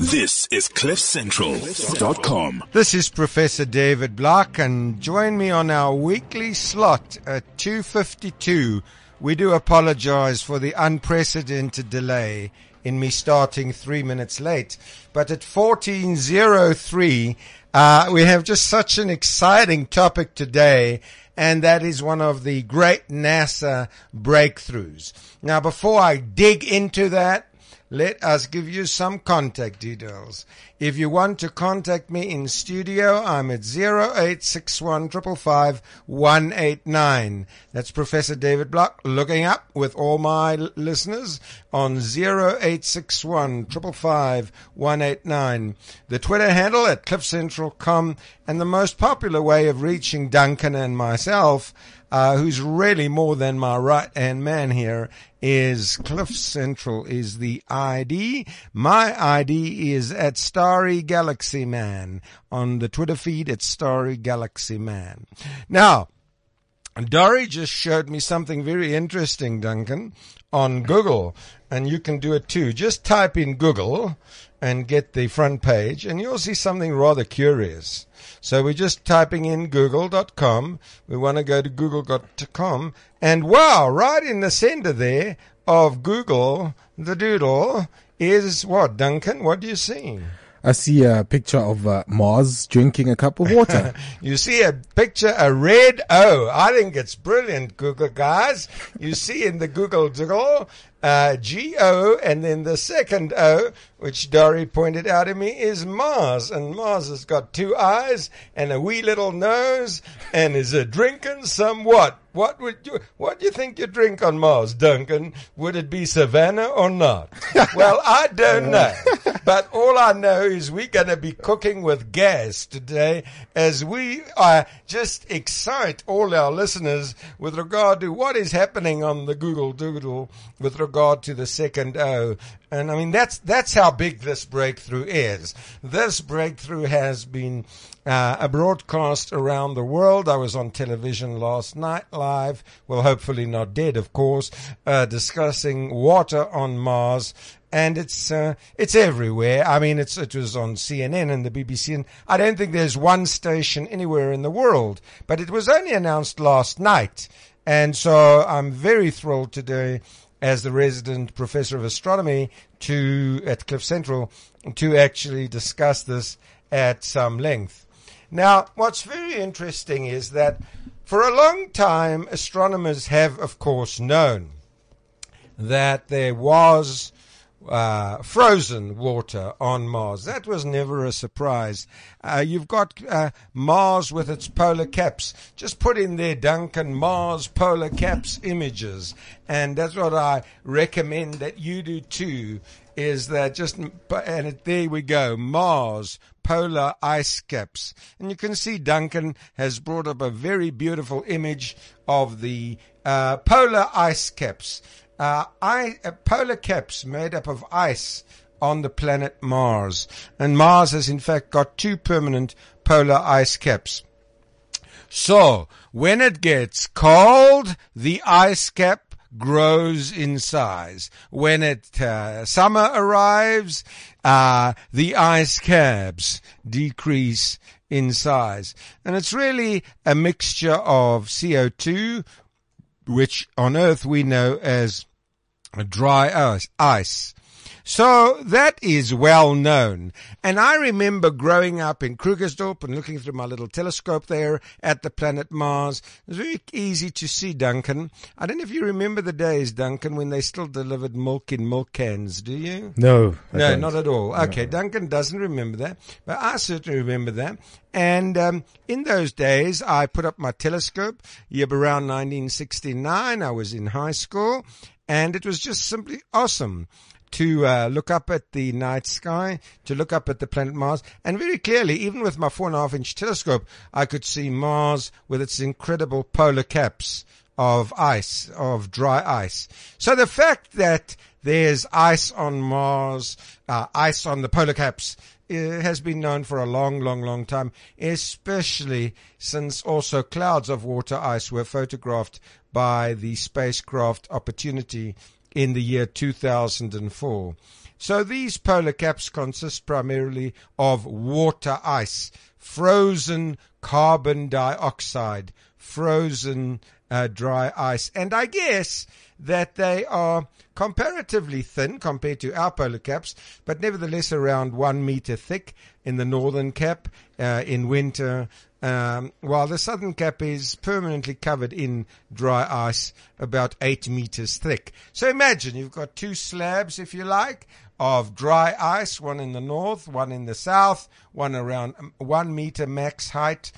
This is CliffCentral.com. This is Professor David Block, and join me on our weekly slot at 2.52. We do apologize for the unprecedented delay in me starting three minutes late. But at 14.03, uh, we have just such an exciting topic today, and that is one of the great NASA breakthroughs. Now, before I dig into that, let us give you some contact details. If you want to contact me in studio, I'm at 0861 That's Professor David Block looking up with all my listeners on 0861 The Twitter handle at cliffcentral.com and the most popular way of reaching Duncan and myself uh, who's really more than my right hand man here, is Cliff Central is the ID. My ID is at Starry Galaxy Man. On the Twitter feed, it's Starry Galaxy Man. Now, Dory just showed me something very interesting, Duncan, on Google, and you can do it too. Just type in Google and get the front page, and you'll see something rather curious. So we're just typing in google.com. We want to go to google.com, and wow, right in the center there of Google, the doodle is what, Duncan? What do you see? I see a picture of uh, Mars drinking a cup of water. you see a picture, a red O. I think it's brilliant, Google guys. You see in the Google Google, uh, G-O, and then the second O, which Dory pointed out to me, is Mars. And Mars has got two eyes and a wee little nose and is a drinking somewhat. What would you, what do you think you drink on Mars, Duncan? Would it be Savanna or not? well, I don't know. But all I know is we're going to be cooking with gas today as we uh, just excite all our listeners with regard to what is happening on the Google Doodle with regard to the second O. And I mean, that's, that's how big this breakthrough is. This breakthrough has been uh, a broadcast around the world. I was on television last night live, well, hopefully not dead, of course, uh, discussing water on Mars. And it's uh, it's everywhere. I mean, it's it was on CNN and the BBC, and I don't think there's one station anywhere in the world. But it was only announced last night, and so I'm very thrilled today as the resident professor of astronomy to at Cliff Central to actually discuss this at some length. Now, what's very interesting is that for a long time, astronomers have, of course, known that there was uh, frozen water on Mars. That was never a surprise. Uh, you've got uh, Mars with its polar caps. Just put in there, Duncan, Mars polar caps images. And that's what I recommend that you do too, is that just, and it, there we go, Mars polar ice caps. And you can see Duncan has brought up a very beautiful image of the uh, polar ice caps uh, I, uh, polar caps made up of ice on the planet Mars. And Mars has in fact got two permanent polar ice caps. So, when it gets cold, the ice cap grows in size. When it uh, summer arrives, uh, the ice caps decrease in size. And it's really a mixture of CO2, which on Earth we know as dry ice. So that is well known. And I remember growing up in Krugersdorp and looking through my little telescope there at the planet Mars. It was very easy to see Duncan. I don't know if you remember the days, Duncan, when they still delivered milk in milk cans, do you? No. no, not at all. Okay, no. Duncan doesn't remember that, but I certainly remember that. And um, in those days, I put up my telescope. Year around 1969, I was in high school, and it was just simply awesome to uh, look up at the night sky, to look up at the planet Mars, and very clearly, even with my four and a half inch telescope, I could see Mars with its incredible polar caps of ice, of dry ice. So the fact that there's ice on Mars, uh, ice on the polar caps, uh, has been known for a long, long, long time, especially since also clouds of water ice were photographed by the spacecraft Opportunity in the year 2004. So these polar caps consist primarily of water ice, frozen carbon dioxide, frozen uh, dry ice. And I guess that they are comparatively thin compared to our polar caps, but nevertheless around one meter thick in the northern cap uh, in winter. Um, while the southern cap is permanently covered in dry ice, about eight meters thick. So imagine you've got two slabs, if you like, of dry ice, one in the north, one in the south, one around um, one meter max height,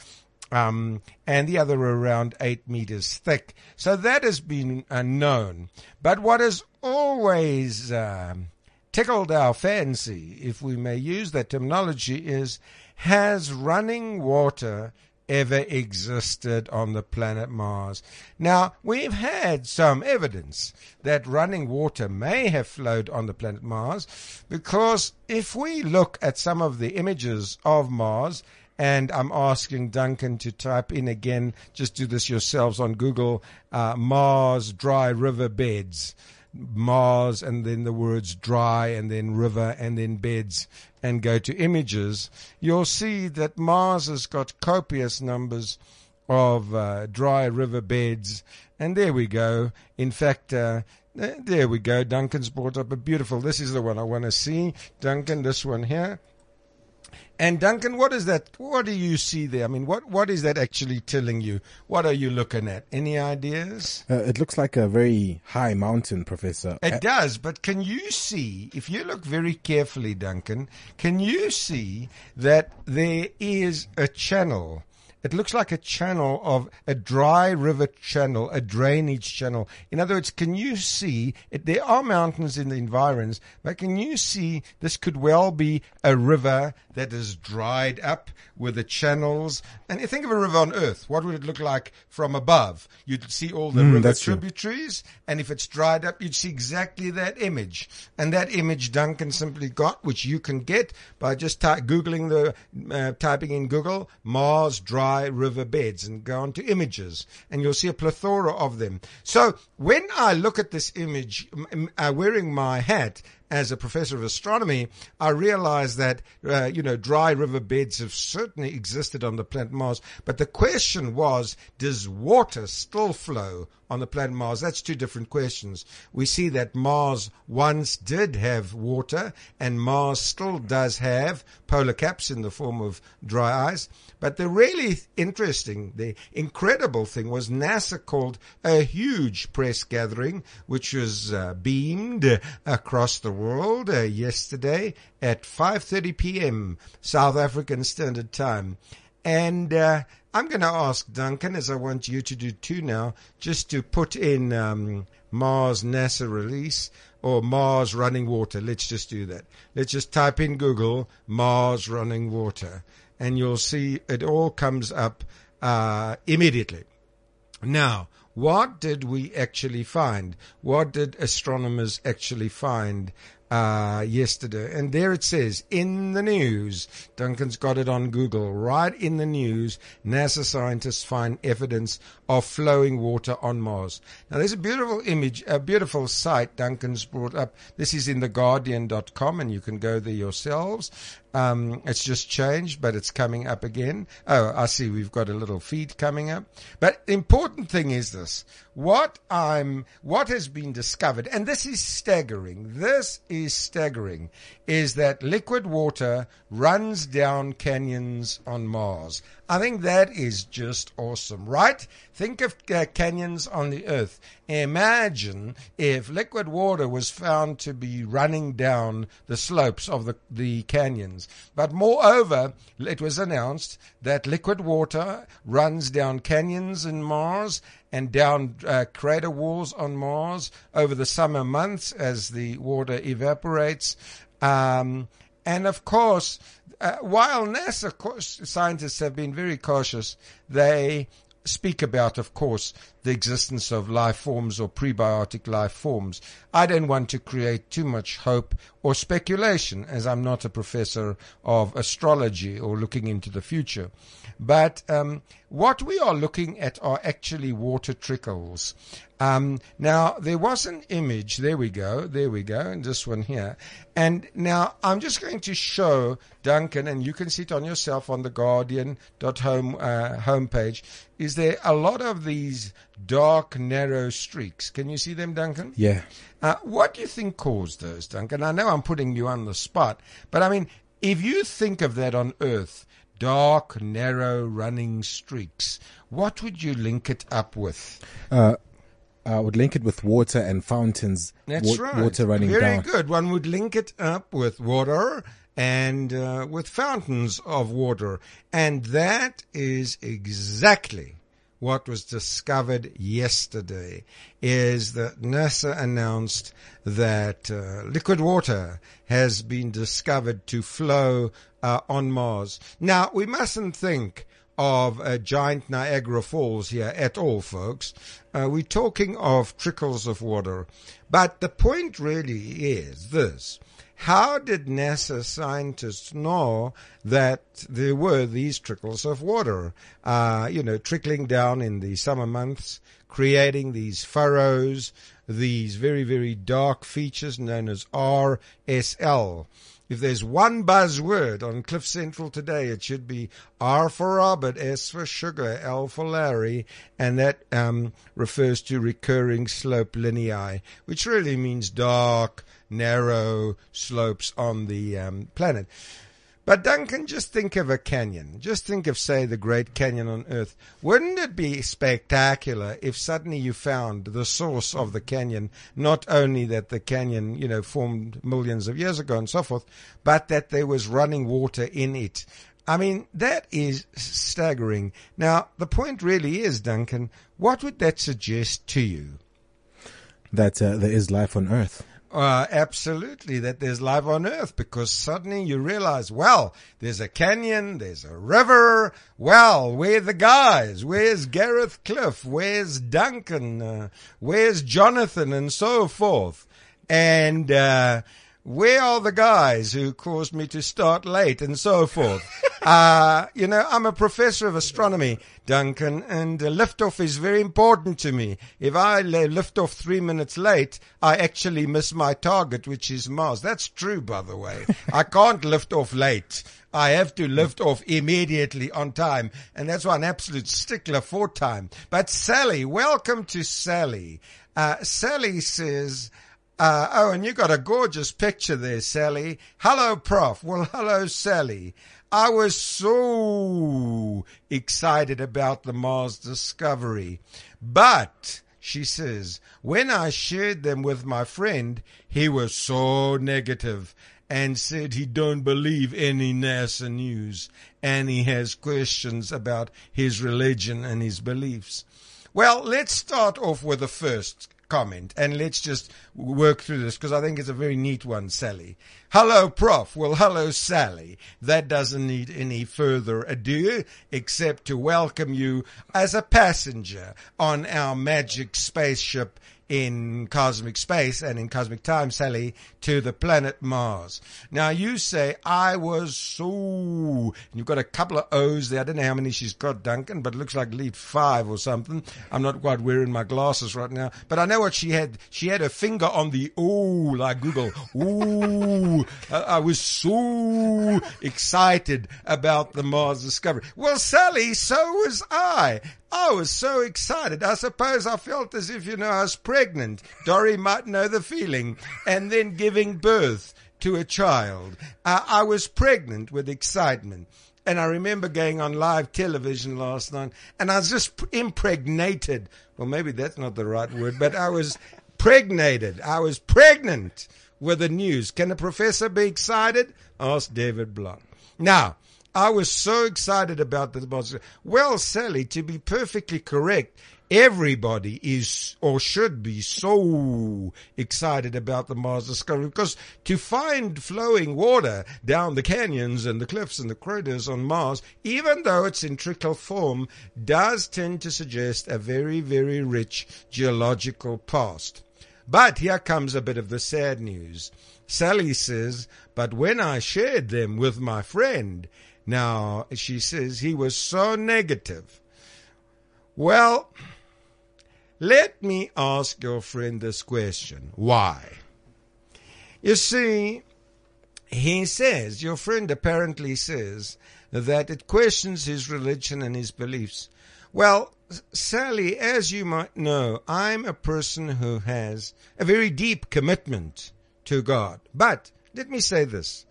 um, and the other around eight meters thick. So that has been uh, known. But what has always um, tickled our fancy, if we may use that terminology, is has running water ever existed on the planet Mars. Now, we've had some evidence that running water may have flowed on the planet Mars because if we look at some of the images of Mars, and I'm asking Duncan to type in again, just do this yourselves on Google, uh, Mars dry river beds. Mars and then the words dry and then river and then beds and go to images, you'll see that Mars has got copious numbers of uh, dry river beds. And there we go. In fact, uh, there we go. Duncan's brought up a beautiful. This is the one I want to see. Duncan, this one here. And Duncan, what is that? What do you see there? I mean, what, what is that actually telling you? What are you looking at? Any ideas? Uh, it looks like a very high mountain, Professor. It does, but can you see, if you look very carefully, Duncan, can you see that there is a channel? It looks like a channel of a dry river channel, a drainage channel. In other words, can you see it? There are mountains in the environs, but can you see this could well be a river that is dried up with the channels? And you think of a river on Earth. What would it look like from above? You'd see all the river that's true. tributaries, and if it's dried up, you'd see exactly that image. And that image Duncan simply got, which you can get by just ty- googling the uh, typing in Google Mars dry river beds and go on to images, and you'll see a plethora of them. So when I look at this image, uh, wearing my hat as a professor of astronomy, I realized that, uh, you know, dry river beds have certainly existed on the planet Mars. But the question was, does water still flow on the planet Mars? That's two different questions. We see that Mars once did have water and Mars still does have polar caps in the form of dry ice. But the really interesting, the incredible thing was NASA called a huge press gathering, which was uh, beamed across the world uh, yesterday at 5:30 p.m. South African Standard Time. And uh, I'm going to ask Duncan, as I want you to do too now, just to put in um, Mars NASA release or Mars running water. Let's just do that. Let's just type in Google Mars running water, and you'll see it all comes up uh, immediately. Now, what did we actually find? What did astronomers actually find uh, yesterday? And there it says in the news. Duncan's got it on Google. Right in the news, NASA scientists find evidence of flowing water on Mars. Now, there's a beautiful image, a beautiful site Duncan's brought up. This is in theguardian.com, and you can go there yourselves. Um, it's just changed, but it's coming up again. Oh, I see. We've got a little feed coming up. But the important thing is this: what I'm, what has been discovered, and this is staggering. This is staggering. Is that liquid water runs down canyons on Mars? I think that is just awesome, right? Think of uh, canyons on the Earth. Imagine if liquid water was found to be running down the slopes of the, the canyons. But moreover, it was announced that liquid water runs down canyons in Mars and down uh, crater walls on Mars over the summer months as the water evaporates. Um, and of course, uh, while NASA co- scientists have been very cautious, they speak about, of course, the existence of life forms or prebiotic life forms. I don't want to create too much hope or speculation as I'm not a professor of astrology or looking into the future. But um, what we are looking at are actually water trickles. Um, now, there was an image. There we go. There we go. And this one here. And now I'm just going to show Duncan, and you can see it on yourself on the Guardian.home uh, homepage. Is there a lot of these dark, narrow streaks? Can you see them, Duncan? Yeah. Uh, what do you think caused those, Duncan? I know I'm putting you on the spot, but I mean, if you think of that on Earth, dark, narrow, running streaks, what would you link it up with? Uh, I would link it with water and fountains. That's wa- right. Water running Very down. good. One would link it up with water and uh, with fountains of water. And that is exactly what was discovered yesterday is that NASA announced that uh, liquid water has been discovered to flow uh, on Mars. Now, we mustn't think of a giant Niagara Falls here at all, folks. Uh, we're talking of trickles of water. But the point really is this. How did NASA scientists know that there were these trickles of water, uh, you know, trickling down in the summer months, creating these furrows, these very, very dark features known as RSL? If there's one buzzword on Cliff Central today, it should be R for Robert, S for sugar, L for Larry, and that um, refers to recurring slope lineae, which really means dark, narrow slopes on the um, planet. But Duncan, just think of a canyon. Just think of, say, the Great Canyon on Earth. Wouldn't it be spectacular if suddenly you found the source of the canyon, not only that the canyon, you know, formed millions of years ago and so forth, but that there was running water in it? I mean, that is staggering. Now, the point really is, Duncan, what would that suggest to you? That uh, there is life on Earth. Uh, absolutely, that there's life on Earth because suddenly you realize, well, there's a canyon, there's a river. Well, where the guys? Where's Gareth Cliff? Where's Duncan? Uh, where's Jonathan? And so forth. And, uh, where are the guys who caused me to start late and so forth? uh, you know, I'm a professor of astronomy, Duncan, and uh, liftoff is very important to me. If I lift off three minutes late, I actually miss my target, which is Mars. That's true, by the way. I can't lift off late. I have to lift off immediately on time. And that's why I'm an absolute stickler for time. But Sally, welcome to Sally. Uh, Sally says, uh, oh, and you got a gorgeous picture there, Sally. Hello, Prof. Well, hello, Sally. I was so excited about the Mars discovery. But, she says, when I shared them with my friend, he was so negative and said he don't believe any NASA news and he has questions about his religion and his beliefs. Well, let's start off with the first comment and let's just work through this because I think it's a very neat one, Sally. Hello, Prof. Well, hello, Sally. That doesn't need any further ado except to welcome you as a passenger on our magic spaceship in cosmic space and in cosmic time, Sally, to the planet Mars. Now you say, I was so, you've got a couple of O's there. I don't know how many she's got, Duncan, but it looks like lead five or something. I'm not quite wearing my glasses right now, but I know what she had. She had her finger on the ooh, like Google. Ooh, I was so excited about the Mars discovery. Well, Sally, so was I. I was so excited. I suppose I felt as if, you know, I was pregnant. Dory might know the feeling. And then giving birth to a child. Uh, I was pregnant with excitement. And I remember going on live television last night and I was just impregnated. Well, maybe that's not the right word, but I was pregnated. I was pregnant with the news. Can a professor be excited? Asked David Blunt. Now, I was so excited about the Mars. Well, Sally, to be perfectly correct, everybody is or should be so excited about the Mars discovery because to find flowing water down the canyons and the cliffs and the craters on Mars, even though it's in trickle form, does tend to suggest a very, very rich geological past. But here comes a bit of the sad news. Sally says, but when I shared them with my friend, now she says he was so negative. Well, let me ask your friend this question. Why? You see, he says, your friend apparently says that it questions his religion and his beliefs. Well, Sally, as you might know, I'm a person who has a very deep commitment to God. But let me say this.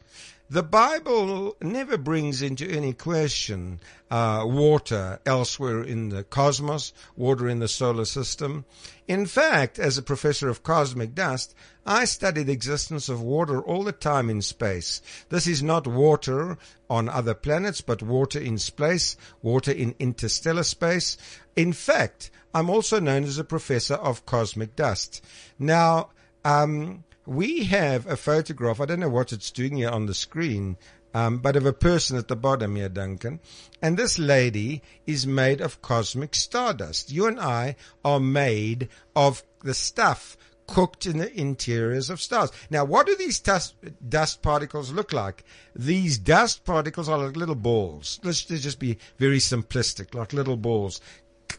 The Bible never brings into any question uh, water elsewhere in the cosmos, water in the solar system. In fact, as a professor of cosmic dust, I study the existence of water all the time in space. This is not water on other planets, but water in space, water in interstellar space. In fact, I'm also known as a professor of cosmic dust. Now, um, we have a photograph. I don't know what it's doing here on the screen, um, but of a person at the bottom here, Duncan. And this lady is made of cosmic stardust. You and I are made of the stuff cooked in the interiors of stars. Now, what do these dust, dust particles look like? These dust particles are like little balls. Let's just be very simplistic, like little balls.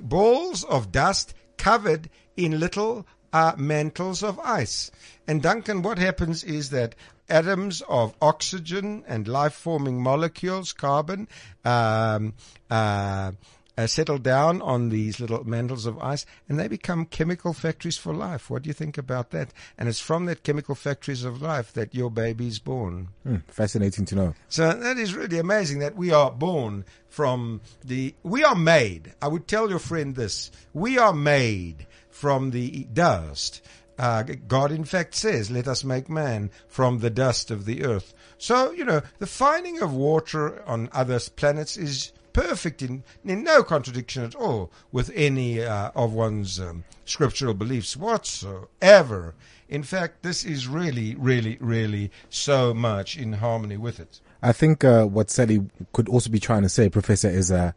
Balls of dust covered in little uh, mantles of ice. And Duncan, what happens is that atoms of oxygen and life forming molecules, carbon, um, uh, uh, settle down on these little mantles of ice and they become chemical factories for life. What do you think about that? And it's from that chemical factories of life that your baby is born. Mm, fascinating to know. So that is really amazing that we are born from the, we are made. I would tell your friend this. We are made from the dust. Uh, God, in fact, says, let us make man from the dust of the earth. So, you know, the finding of water on other planets is perfect in, in no contradiction at all with any uh, of one's um, scriptural beliefs whatsoever. In fact, this is really, really, really so much in harmony with it. I think uh, what Sally could also be trying to say, Professor, is uh,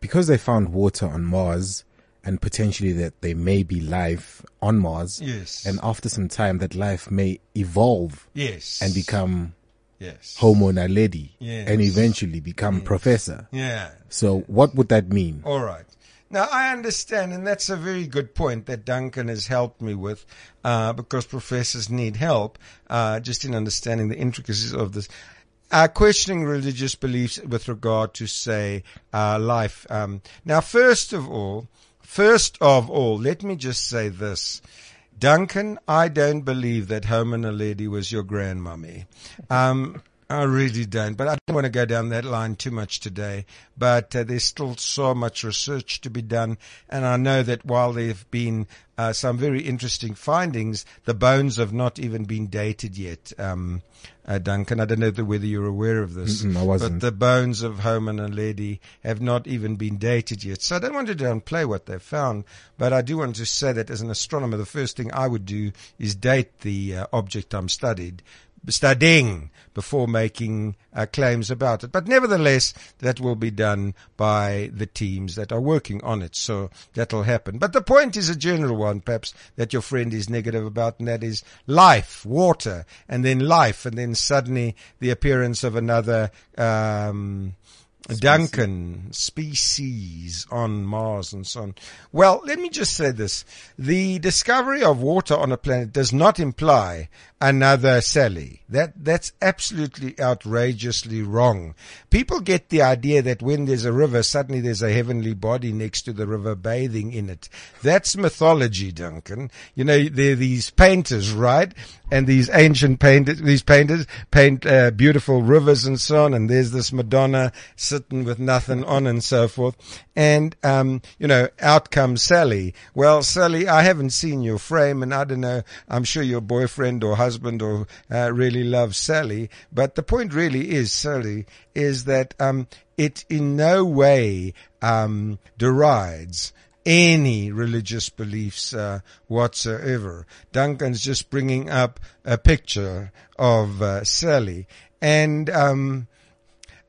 because they found water on Mars, and potentially that there may be life on Mars. Yes. And after some time, that life may evolve. Yes. And become yes. Homo naledi. Yes. And eventually become professor. Yeah. So what would that mean? All right. Now I understand, and that's a very good point that Duncan has helped me with, uh, because professors need help uh, just in understanding the intricacies of this. Uh, questioning religious beliefs with regard to, say, uh, life. Um, now, first of all, First of all, let me just say this. Duncan, I don't believe that Homo naledi was your grandmummy. Um, I really don't, but I don't want to go down that line too much today. But uh, there's still so much research to be done, and I know that while there have been uh, some very interesting findings, the bones have not even been dated yet. Um, uh, Duncan, I don't know whether you're aware of this, Mm-mm, I wasn't. but the bones of Homo naledi have not even been dated yet. So I don't want to downplay what they've found, but I do want to say that as an astronomer, the first thing I would do is date the uh, object I'm studied studying before making uh, claims about it. But nevertheless, that will be done by the teams that are working on it. So that'll happen. But the point is a general one, perhaps, that your friend is negative about, and that is life, water, and then life, and then suddenly the appearance of another, um, Duncan species on Mars and so on. Well, let me just say this. The discovery of water on a planet does not imply another Sally. That, that's absolutely outrageously wrong. People get the idea that when there's a river, suddenly there's a heavenly body next to the river bathing in it. That's mythology, Duncan. You know, there are these painters, right? And these ancient painters, these painters paint uh, beautiful rivers and so on. And there's this Madonna sitting with nothing on and so forth. And, um, you know, out comes Sally. Well, Sally, I haven't seen your frame and I don't know, I'm sure your boyfriend or husband or uh, really loves Sally. But the point really is, Sally, is that, um, it in no way, um, derides any religious beliefs uh, whatsoever. Duncan's just bringing up a picture of uh, Sally, and um,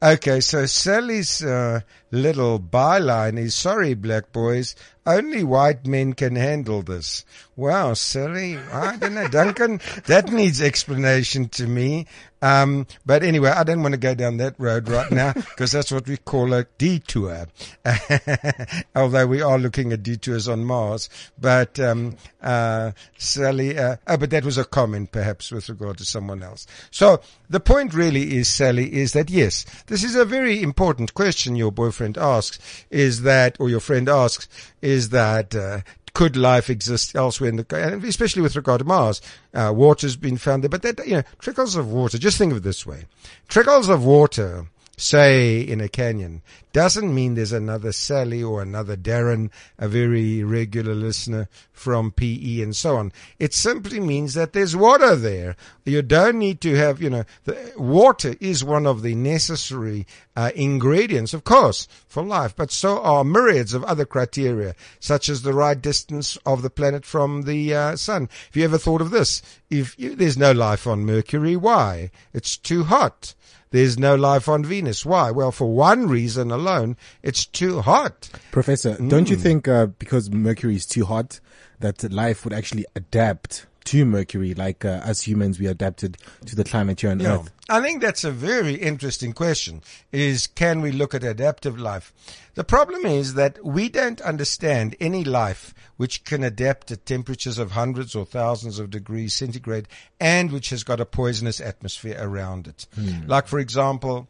okay, so Sally's uh, little byline is "Sorry, black boys, only white men can handle this." Wow, Sally, I don't know, Duncan. That needs explanation to me. Um, but anyway, I don't want to go down that road right now because that's what we call a detour. Although we are looking at detours on Mars. But, um, uh, Sally, uh, oh, but that was a comment perhaps with regard to someone else. So the point really is, Sally, is that yes, this is a very important question your boyfriend asks is that, or your friend asks, is that, uh, could life exist elsewhere in the, and especially with regard to Mars, uh, water's been found there, but that, you know, trickles of water, just think of it this way. Trickles of water, say in a canyon, doesn't mean there's another Sally or another Darren, a very regular listener from PE and so on. It simply means that there's water there. You don't need to have, you know, the, water is one of the necessary uh, ingredients, of course, for life, but so are myriads of other criteria, such as the right distance of the planet from the uh, sun. Have you ever thought of this? If you, there's no life on Mercury, why? It's too hot. There's no life on Venus. Why? Well, for one reason alone, it's too hot. Professor, don't you think uh, because Mercury is too hot that life would actually adapt to Mercury like uh, us humans we adapted to the climate here on Yeah. Earth? I think that's a very interesting question is can we look at adaptive life? The problem is that we don't understand any life which can adapt to temperatures of hundreds or thousands of degrees centigrade and which has got a poisonous atmosphere around it. Like for example,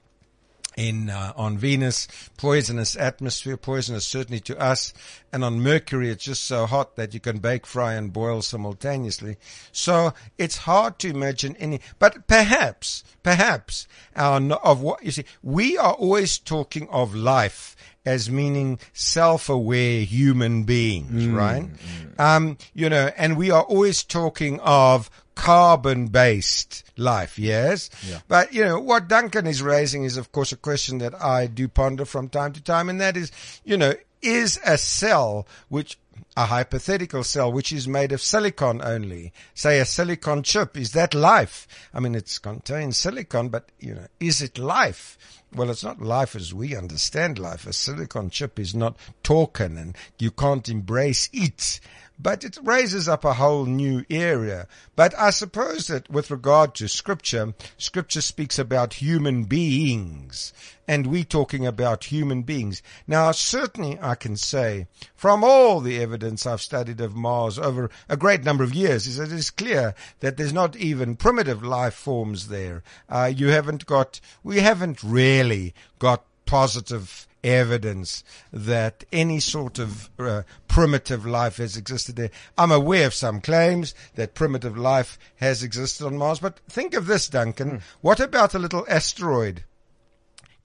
in uh, on Venus, poisonous atmosphere, poisonous certainly to us, and on Mercury it's just so hot that you can bake, fry, and boil simultaneously. So it's hard to imagine any. But perhaps, perhaps our of what you see, we are always talking of life as meaning self-aware human beings, right? Um, you know, and we are always talking of carbon-based life, yes? But, you know, what Duncan is raising is, of course, a question that I do ponder from time to time, and that is, you know, is a cell which a hypothetical cell which is made of silicon only, say a silicon chip, is that life? I mean, it contains silicon, but, you know, is it life? Well, it's not life as we understand life. A silicon chip is not talking and you can't embrace it. But it raises up a whole new area. But I suppose that with regard to scripture, scripture speaks about human beings and we talking about human beings. Now, certainly I can say from all the evidence I've studied of Mars over a great number of years is that it is clear that there's not even primitive life forms there. Uh, you haven't got, we haven't really got positive evidence that any sort of uh, primitive life has existed there. I'm aware of some claims that primitive life has existed on Mars, but think of this, Duncan. Hmm. What about a little asteroid?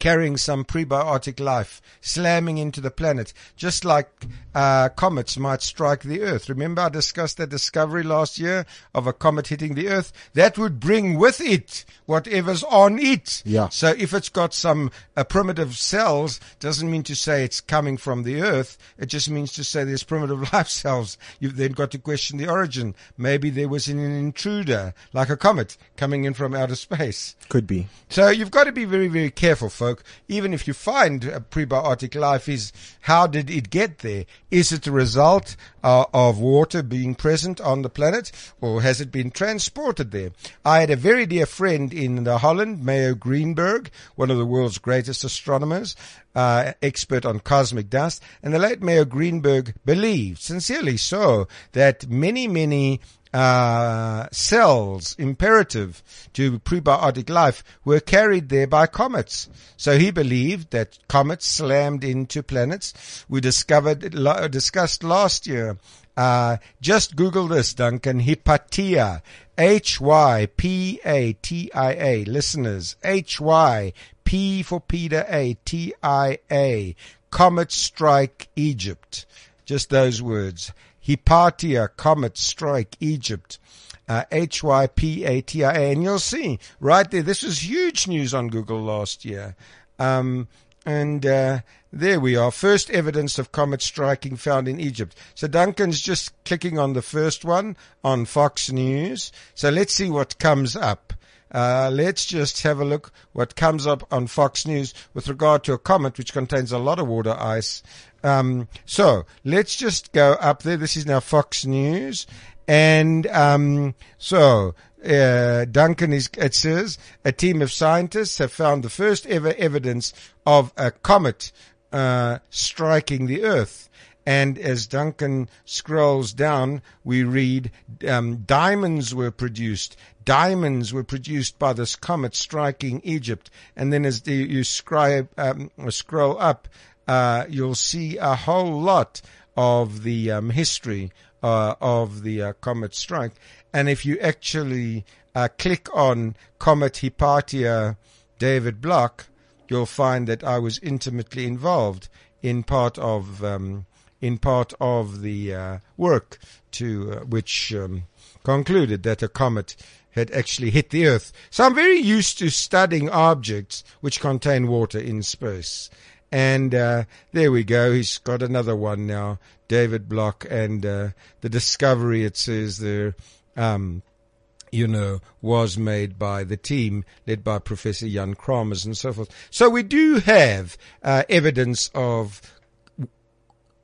Carrying some prebiotic life, slamming into the planet, just like uh, comets might strike the Earth. Remember, I discussed that discovery last year of a comet hitting the Earth. That would bring with it whatever's on it. Yeah. So if it's got some uh, primitive cells, doesn't mean to say it's coming from the Earth. It just means to say there's primitive life cells. You've then got to question the origin. Maybe there was an intruder, like a comet, coming in from outer space. Could be. So you've got to be very, very careful, folk. Even if you find a prebiotic life, is how did it get there? Is it a result uh, of water being present on the planet, or has it been transported there? I had a very dear friend in Holland, Mayo Greenberg, one of the world's greatest astronomers, uh, expert on cosmic dust, and the late Mayo Greenberg believed, sincerely so, that many, many uh, cells imperative to prebiotic life were carried there by comets. So he believed that comets slammed into planets. We discovered, discussed last year. Uh, just Google this, Duncan. Hypatia. H-Y-P-A-T-I-A. Listeners. H-Y-P for Peter A. T-I-A. Comet strike Egypt. Just those words. Hypatia, comet strike Egypt. Uh, H-Y-P-A-T-I-A. And you'll see right there, this was huge news on Google last year. Um, And uh, there we are. First evidence of comet striking found in Egypt. So Duncan's just clicking on the first one on Fox News. So let's see what comes up. Uh, let's just have a look what comes up on Fox News with regard to a comet which contains a lot of water ice. Um, so let's just go up there. This is now Fox News. And um, so uh, Duncan is, it says, a team of scientists have found the first ever evidence of a comet uh, striking the Earth. And as Duncan scrolls down, we read um, diamonds were produced. Diamonds were produced by this comet striking Egypt. And then as you um, scroll up, uh, you'll see a whole lot of the um, history uh, of the uh, comet strike. And if you actually uh, click on Comet Hypatia David Block, you'll find that I was intimately involved in part of um, in part of the uh, work to uh, which um, concluded that a comet had actually hit the Earth. So I'm very used to studying objects which contain water in space. And uh, there we go. He's got another one now, David Block, and uh, the discovery. It says there. Um, you know, was made by the team led by Professor Jan Kramers and so forth. So we do have uh, evidence of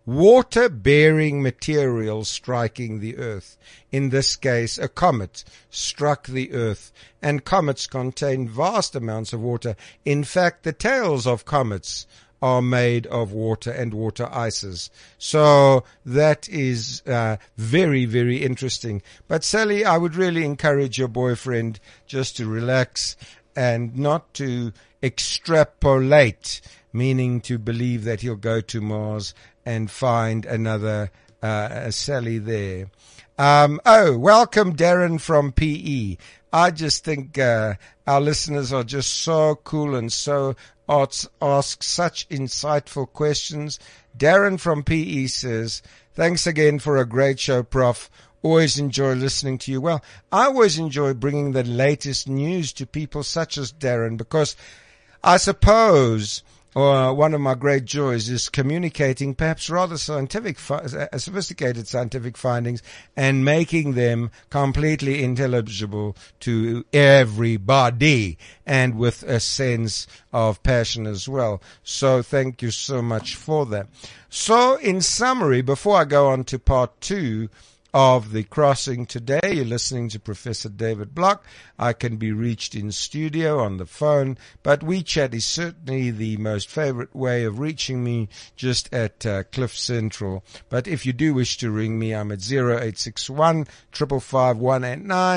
water bearing material striking the earth. In this case, a comet struck the earth and comets contain vast amounts of water. In fact, the tails of comets are made of water and water ices. So that is uh, very, very interesting. But Sally, I would really encourage your boyfriend just to relax and not to extrapolate, meaning to believe that he'll go to Mars and find another uh, Sally there. Um, oh, welcome Darren from PE. I just think uh, our listeners are just so cool and so ask such insightful questions. Darren from PE says, thanks again for a great show, Prof. Always enjoy listening to you. Well, I always enjoy bringing the latest news to people such as Darren because I suppose uh, one of my great joys is communicating perhaps rather scientific, uh, sophisticated scientific findings and making them completely intelligible to everybody and with a sense of passion as well. So thank you so much for that. So in summary, before I go on to part two, of the crossing today. You're listening to Professor David Block. I can be reached in studio on the phone, but WeChat is certainly the most favorite way of reaching me just at uh, Cliff Central. But if you do wish to ring me, I'm at 0861 555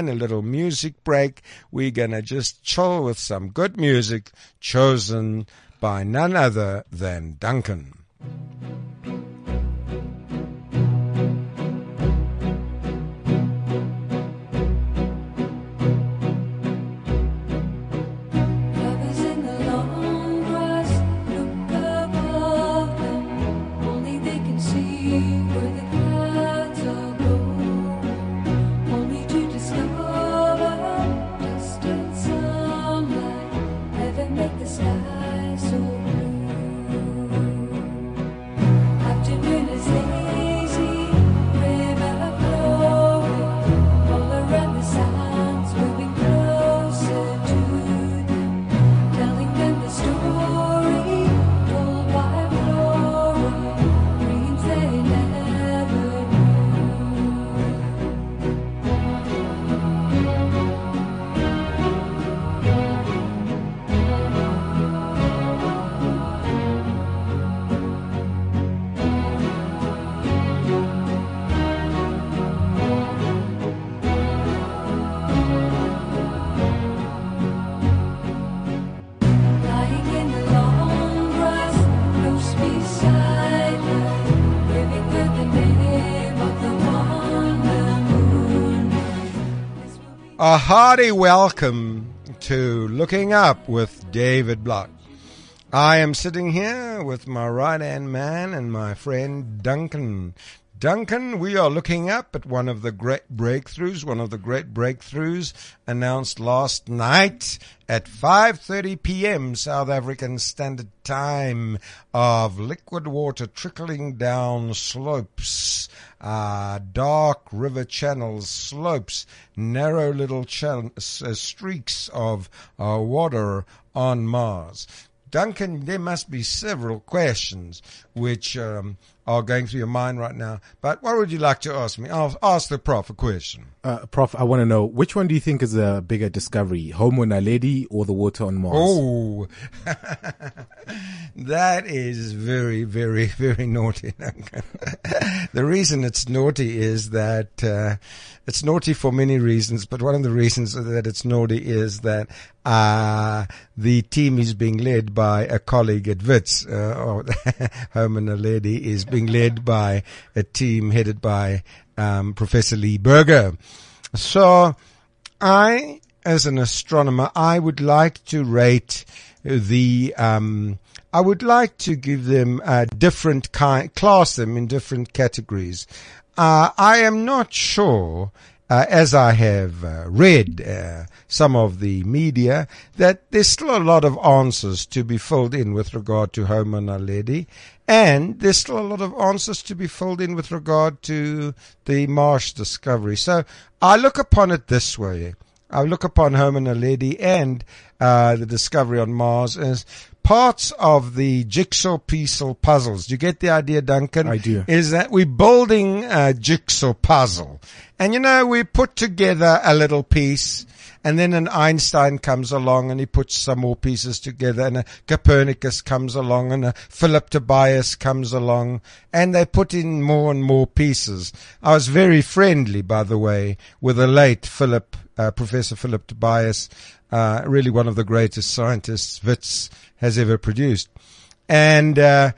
a little music break. We're going to just chill with some good music chosen by none other than Duncan. A hearty welcome to Looking Up with David Block. I am sitting here with my right hand man and my friend Duncan. Duncan, we are looking up at one of the great breakthroughs, one of the great breakthroughs announced last night at 5:30 p.m. South African Standard Time of liquid water trickling down slopes, uh, dark river channels, slopes, narrow little channel, uh, streaks of uh, water on Mars. Duncan, there must be several questions which um, are going through your mind right now. But what would you like to ask me? I'll ask the prof a question. Uh, Prof, I want to know which one do you think is a bigger discovery, Homo naledi or the water on Mars? Oh, that is very, very, very naughty. the reason it's naughty is that uh, it's naughty for many reasons, but one of the reasons that it's naughty is that uh, the team is being led by a colleague at WITS, uh, or Homo naledi is being led by a team headed by um, Professor Lee Berger. So I, as an astronomer, I would like to rate the, um, I would like to give them a different kind, class them in different categories. Uh, I am not sure, uh, as I have uh, read uh, some of the media, that there's still a lot of answers to be filled in with regard to Homo naledi. And there's still a lot of answers to be filled in with regard to the Mars discovery. So I look upon it this way. I look upon Homo naledi and uh, the discovery on Mars as parts of the jigsaw piecel puzzles. Do you get the idea, Duncan? I do. Is that we're building a jigsaw puzzle. And you know, we put together a little piece and then an Einstein comes along and he puts some more pieces together and a Copernicus comes along and a Philip Tobias comes along and they put in more and more pieces. I was very friendly, by the way, with the late Philip, uh, Professor Philip Tobias, uh, really one of the greatest scientists Wits has ever produced. And, uh,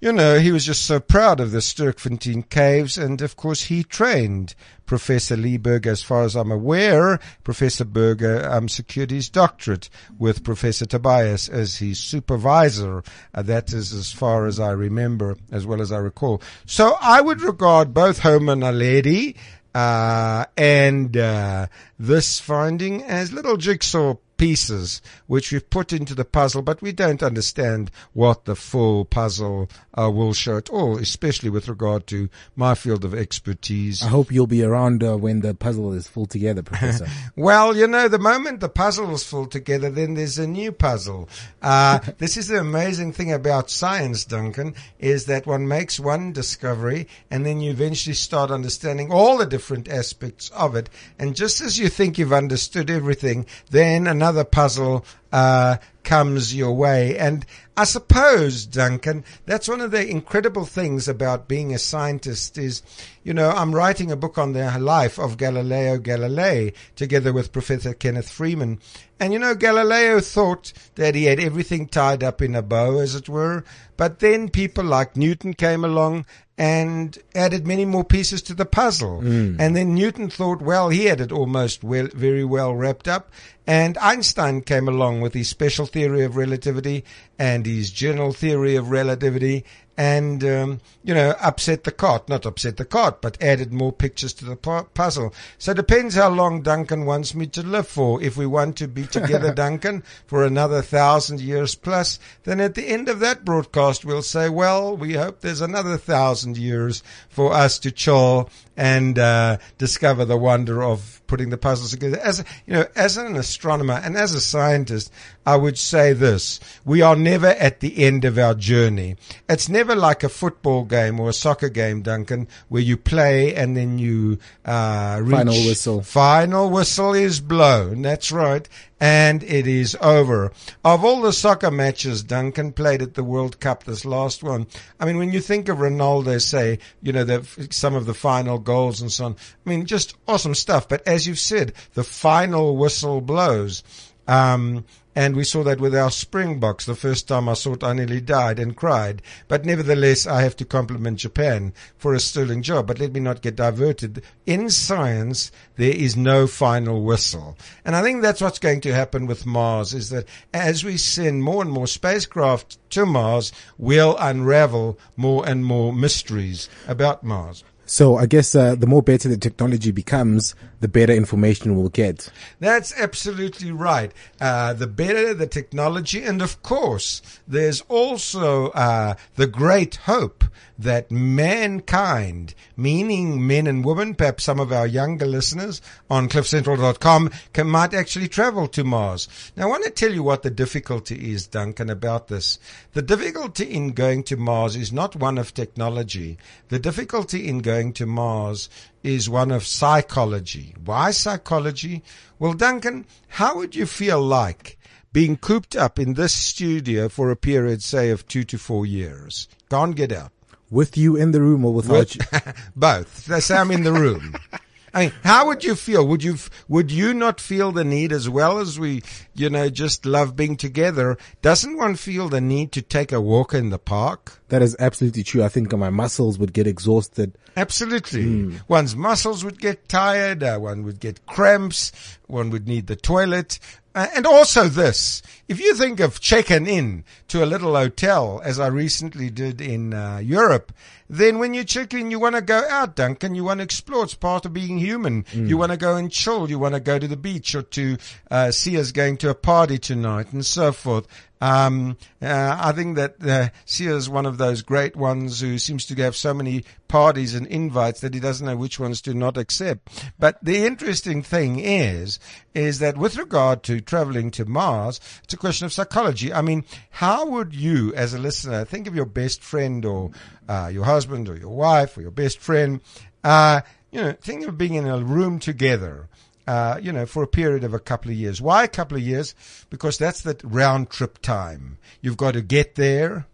you know, he was just so proud of the Sterkfontein caves, and of course he trained Professor Lee Berger. As far as I'm aware, Professor Berger um, secured his doctorate with Professor Tobias as his supervisor. Uh, that is as far as I remember, as well as I recall. So I would regard both Homo naledi uh, and uh, this finding as little jigsaw pieces which we've put into the puzzle, but we don't understand what the full puzzle uh, will show at all, especially with regard to my field of expertise. I hope you'll be around uh, when the puzzle is full together, Professor. Well, you know, the moment the puzzle is full together, then there's a new puzzle. Uh, this is the amazing thing about science, Duncan, is that one makes one discovery and then you eventually start understanding all the different aspects of it. And just as you think you've understood everything, then another puzzle uh, comes your way. And I suppose, Duncan, that's one of the incredible things about being a scientist is, you know, I'm writing a book on the life of Galileo Galilei together with Professor Kenneth Freeman. And you know, Galileo thought that he had everything tied up in a bow, as it were. But then people like Newton came along and added many more pieces to the puzzle. Mm. And then Newton thought, well, he had it almost well, very well wrapped up. And Einstein came along with his special theory of relativity and his general theory of relativity and, um, you know, upset the cart. Not upset the cart, but added more pictures to the pu- puzzle. So it depends how long Duncan wants me to live for. If we want to be together, Duncan, for another thousand years plus, then at the end of that broadcast, we'll say, well, we hope there's another thousand years for us to chill and uh, discover the wonder of putting the puzzles together. As you know, as an astronomer and as a scientist, I would say this: we are never at the end of our journey. It's never like a football game or a soccer game, Duncan, where you play and then you uh, reach Final whistle. Final whistle is blown. That's right. And it is over. Of all the soccer matches Duncan played at the World Cup, this last one, I mean, when you think of Ronaldo, say, you know, the, some of the final goals and so on, I mean, just awesome stuff. But as you've said, the final whistle blows. Um, And we saw that with our Springboks. The first time I saw it, I nearly died and cried. But nevertheless, I have to compliment Japan for a sterling job. But let me not get diverted. In science, there is no final whistle. And I think that's what's going to happen with Mars is that as we send more and more spacecraft to Mars, we'll unravel more and more mysteries about Mars. So I guess uh, the more better the technology becomes, the better information we'll get. That's absolutely right. Uh, the better the technology, and of course, there's also uh, the great hope that mankind, meaning men and women, perhaps some of our younger listeners on cliffcentral.com, can, might actually travel to Mars. Now, I want to tell you what the difficulty is, Duncan, about this. The difficulty in going to Mars is not one of technology. The difficulty in going to Mars is one of psychology. Why psychology? Well, Duncan, how would you feel like being cooped up in this studio for a period, say, of two to four years? Can't get out. With you in the room or without With- you? Both. Let's say I'm in the room. I mean, how would you feel? Would you would you not feel the need as well as we, you know, just love being together? Doesn't one feel the need to take a walk in the park? That is absolutely true. I think my muscles would get exhausted. Absolutely. One's muscles would get tired. Uh, one would get cramps. One would need the toilet. Uh, and also this, if you think of checking in to a little hotel, as I recently did in uh, Europe, then when you check in, you want to go out, Duncan. You want to explore. It's part of being human. You want to go and chill. You want to go to the beach or to uh, see us going to a party tonight and so forth. Um, uh, I think that uh, Sia is one of those great ones who seems to have so many parties and invites that he doesn't know which ones to not accept. But the interesting thing is, is that with regard to traveling to Mars, it's a question of psychology. I mean, how would you, as a listener, think of your best friend or uh, your husband or your wife or your best friend, uh, you know, think of being in a room together uh, you know, for a period of a couple of years. Why a couple of years? Because that's the round trip time. You've got to get there.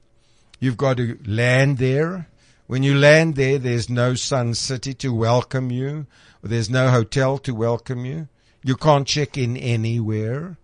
You've got to land there. When you land there, there's no Sun City to welcome you. There's no hotel to welcome you. You can't check in anywhere.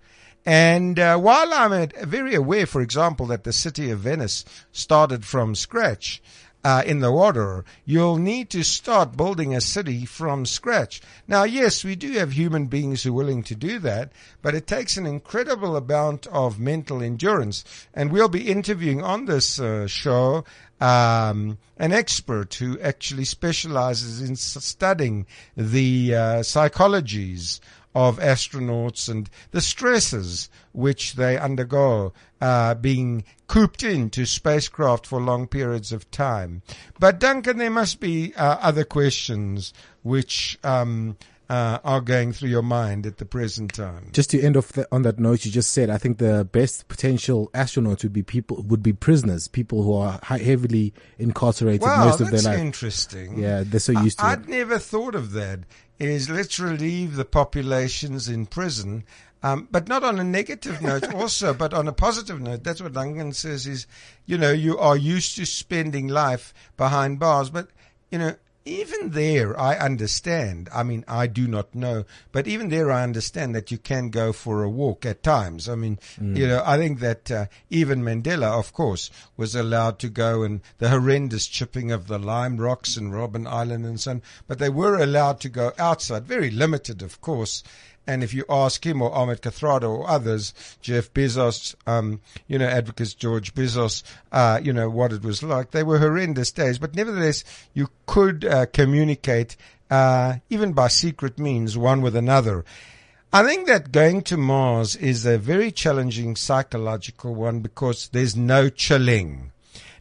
And uh, while I'm very aware, for example, that the city of Venice started from scratch, uh, in the water, you'll need to start building a city from scratch. Now, yes, we do have human beings who are willing to do that, but it takes an incredible amount of mental endurance. And we'll be interviewing on this uh, show um, an expert who actually specializes in studying the uh, psychologies of astronauts and the stresses which they undergo uh, being cooped into spacecraft for long periods of time. But Duncan, there must be uh, other questions which um, uh, are going through your mind at the present time. Just to end off the, on that note you just said, I think the best potential astronauts would be people would be prisoners, people who are heavily incarcerated Wow, most of their life. interesting. Yeah, they're so used to I, it. I'd never thought of that. Is let's relieve the populations in prison, um, but not on a negative note also, but on a positive note. That's what Duncan says is, you know, you are used to spending life behind bars, but you know, even there, I understand. I mean, I do not know, but even there, I understand that you can go for a walk at times. I mean, you know, I think that uh, even Mandela, of course, was allowed to go and the horrendous chipping of the lime rocks and Robben Island and so on, but they were allowed to go outside, very limited, of course. And if you ask him or Ahmed Kathrada or others, Jeff Bezos, um, you know, advocates George Bizos, uh, you know, what it was like, they were horrendous days. But nevertheless, you could uh, communicate, uh, even by secret means, one with another. I think that going to Mars is a very challenging psychological one because there's no chilling.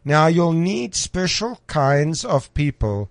Now you'll need special kinds of people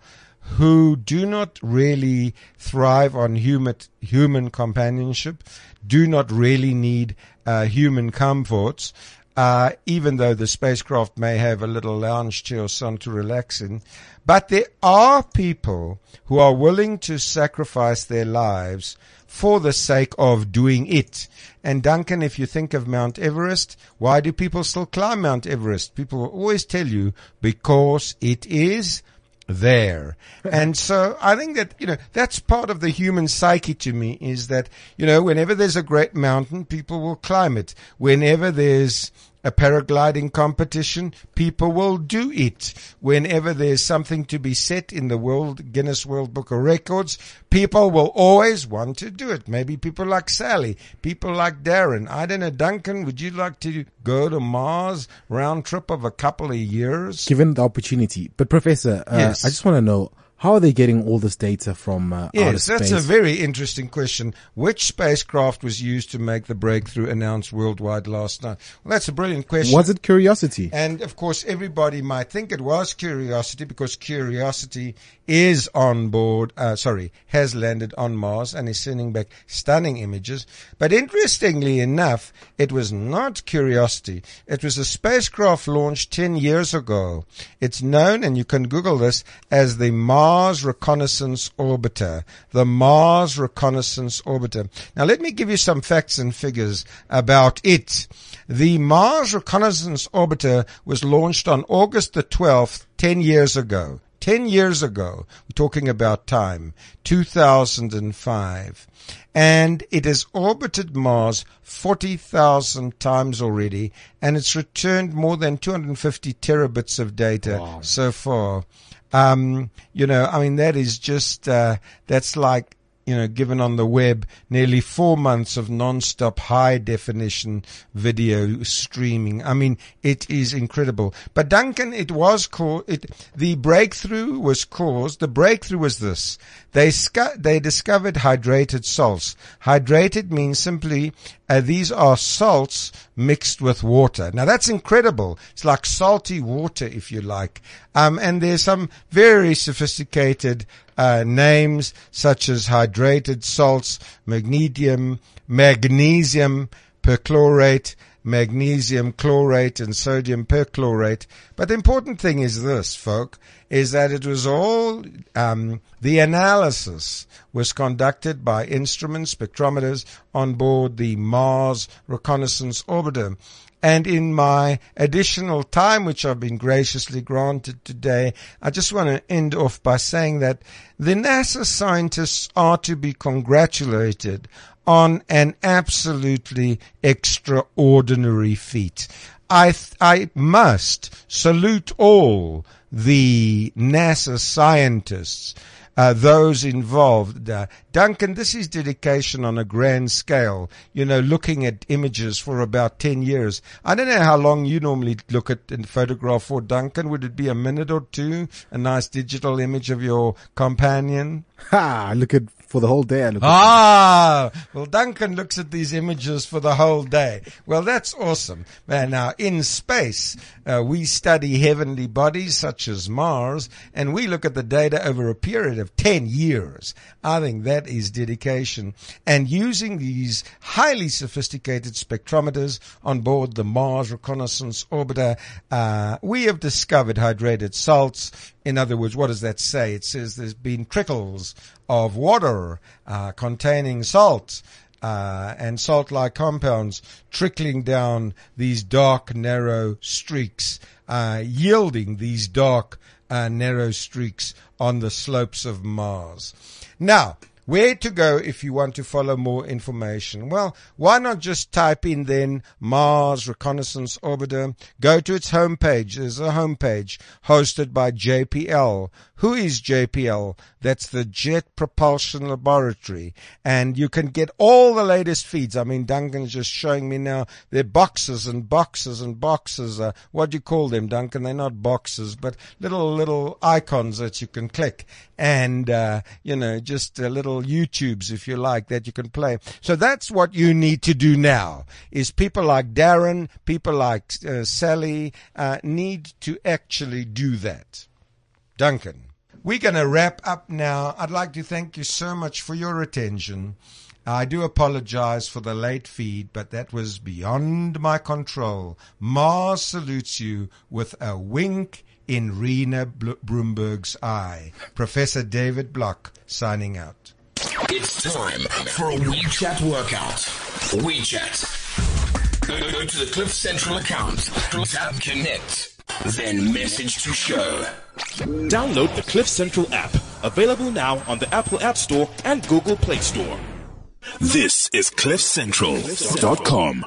who do not really thrive on human human companionship, do not really need uh, human comforts, uh, even though the spacecraft may have a little lounge chair or something to relax in. But there are people who are willing to sacrifice their lives for the sake of doing it. And Duncan, if you think of Mount Everest, why do people still climb Mount Everest? People will always tell you because it is there. And so I think that, you know, that's part of the human psyche to me is that, you know, whenever there's a great mountain, people will climb it. Whenever there's a paragliding competition, people will do it. Whenever there's something to be set in the World Guinness World Book of Records, people will always want to do it. Maybe people like Sally, people like Darren. I don't know, Duncan, would you like to go to Mars round trip of a couple of years? Given the opportunity. But Professor, uh, Yes. I just want to know, how are they getting all this data from uh, Yes, that's a very interesting question. Which spacecraft was used to make the breakthrough announced worldwide last night? Well, that's a brilliant question. Was it curiosity? And of course, everybody might think it was Curiosity because Curiosity is on board, uh, sorry, has landed on Mars and is sending back stunning images. But interestingly enough, it was not Curiosity. It was a spacecraft launched 10 years ago. It's known, and you can Google this, as the Mars Reconnaissance Orbiter. The Mars Reconnaissance Orbiter. Now let me give you some facts and figures about it. The Mars Reconnaissance Orbiter was launched on August the 12th, 10 years ago. 10 years ago, we're talking about time, 2005. And it has orbited Mars 40,000 times already, and it's returned more than 250 terabits of data so far. Um, you know, I mean, that is just, uh, that's like, you know, given on the web, nearly four months of non-stop high definition video streaming. I mean, it is incredible. But Duncan, it was called, it, the breakthrough was caused, the breakthrough was this. They, scu- they discovered hydrated salts. Hydrated means simply, uh, these are salts mixed with water. Now that's incredible. It's like salty water, if you like. Um, and there's some very sophisticated uh, names such as hydrated salts, magnesium, magnesium perchlorate, magnesium chlorate, and sodium perchlorate. But the important thing is this, folk, is that it was all um, the analysis was conducted by instrument spectrometers on board the Mars Reconnaissance Orbiter. And in my additional time, which I've been graciously granted today, I just want to end off by saying that the NASA scientists are to be congratulated on an absolutely extraordinary feat. I, th- I must salute all the NASA scientists uh, those involved. Uh, Duncan, this is dedication on a grand scale, you know, looking at images for about 10 years. I don't know how long you normally look at and photograph for, Duncan. Would it be a minute or two? A nice digital image of your companion? Ha! I look at for the whole day. I look Ah, well, Duncan looks at these images for the whole day. Well, that's awesome. Man, now in space, uh, we study heavenly bodies such as Mars, and we look at the data over a period of 10 years. I think that is dedication. And using these highly sophisticated spectrometers on board the Mars Reconnaissance Orbiter, uh, we have discovered hydrated salts. In other words, what does that say? It says there's been trickles of water uh, containing salt uh, and salt-like compounds trickling down these dark, narrow streaks, uh, yielding these dark, uh, narrow streaks on the slopes of Mars. Now, where to go if you want to follow more information? Well, why not just type in then Mars Reconnaissance Orbiter? Go to its homepage. There's a homepage hosted by JPL. Who is JPL? That's the Jet Propulsion Laboratory. And you can get all the latest feeds. I mean, Duncan's just showing me now. They're boxes and boxes and boxes. Uh, what do you call them, Duncan? They're not boxes, but little, little icons that you can click. And, uh, you know, just a little YouTubes, if you like, that you can play. So that's what you need to do now is people like Darren, people like uh, Sally, uh, need to actually do that. Duncan. We're going to wrap up now. I'd like to thank you so much for your attention. I do apologize for the late feed, but that was beyond my control. Mars salutes you with a wink in Rena Bl- Broomberg's eye. Professor David Block signing out. It's time for a WeChat workout. WeChat. Go, go to the Cliff Central account, tap connect, then message to show. Download the Cliff Central app, available now on the Apple App Store and Google Play Store. This is CliffCentral.com.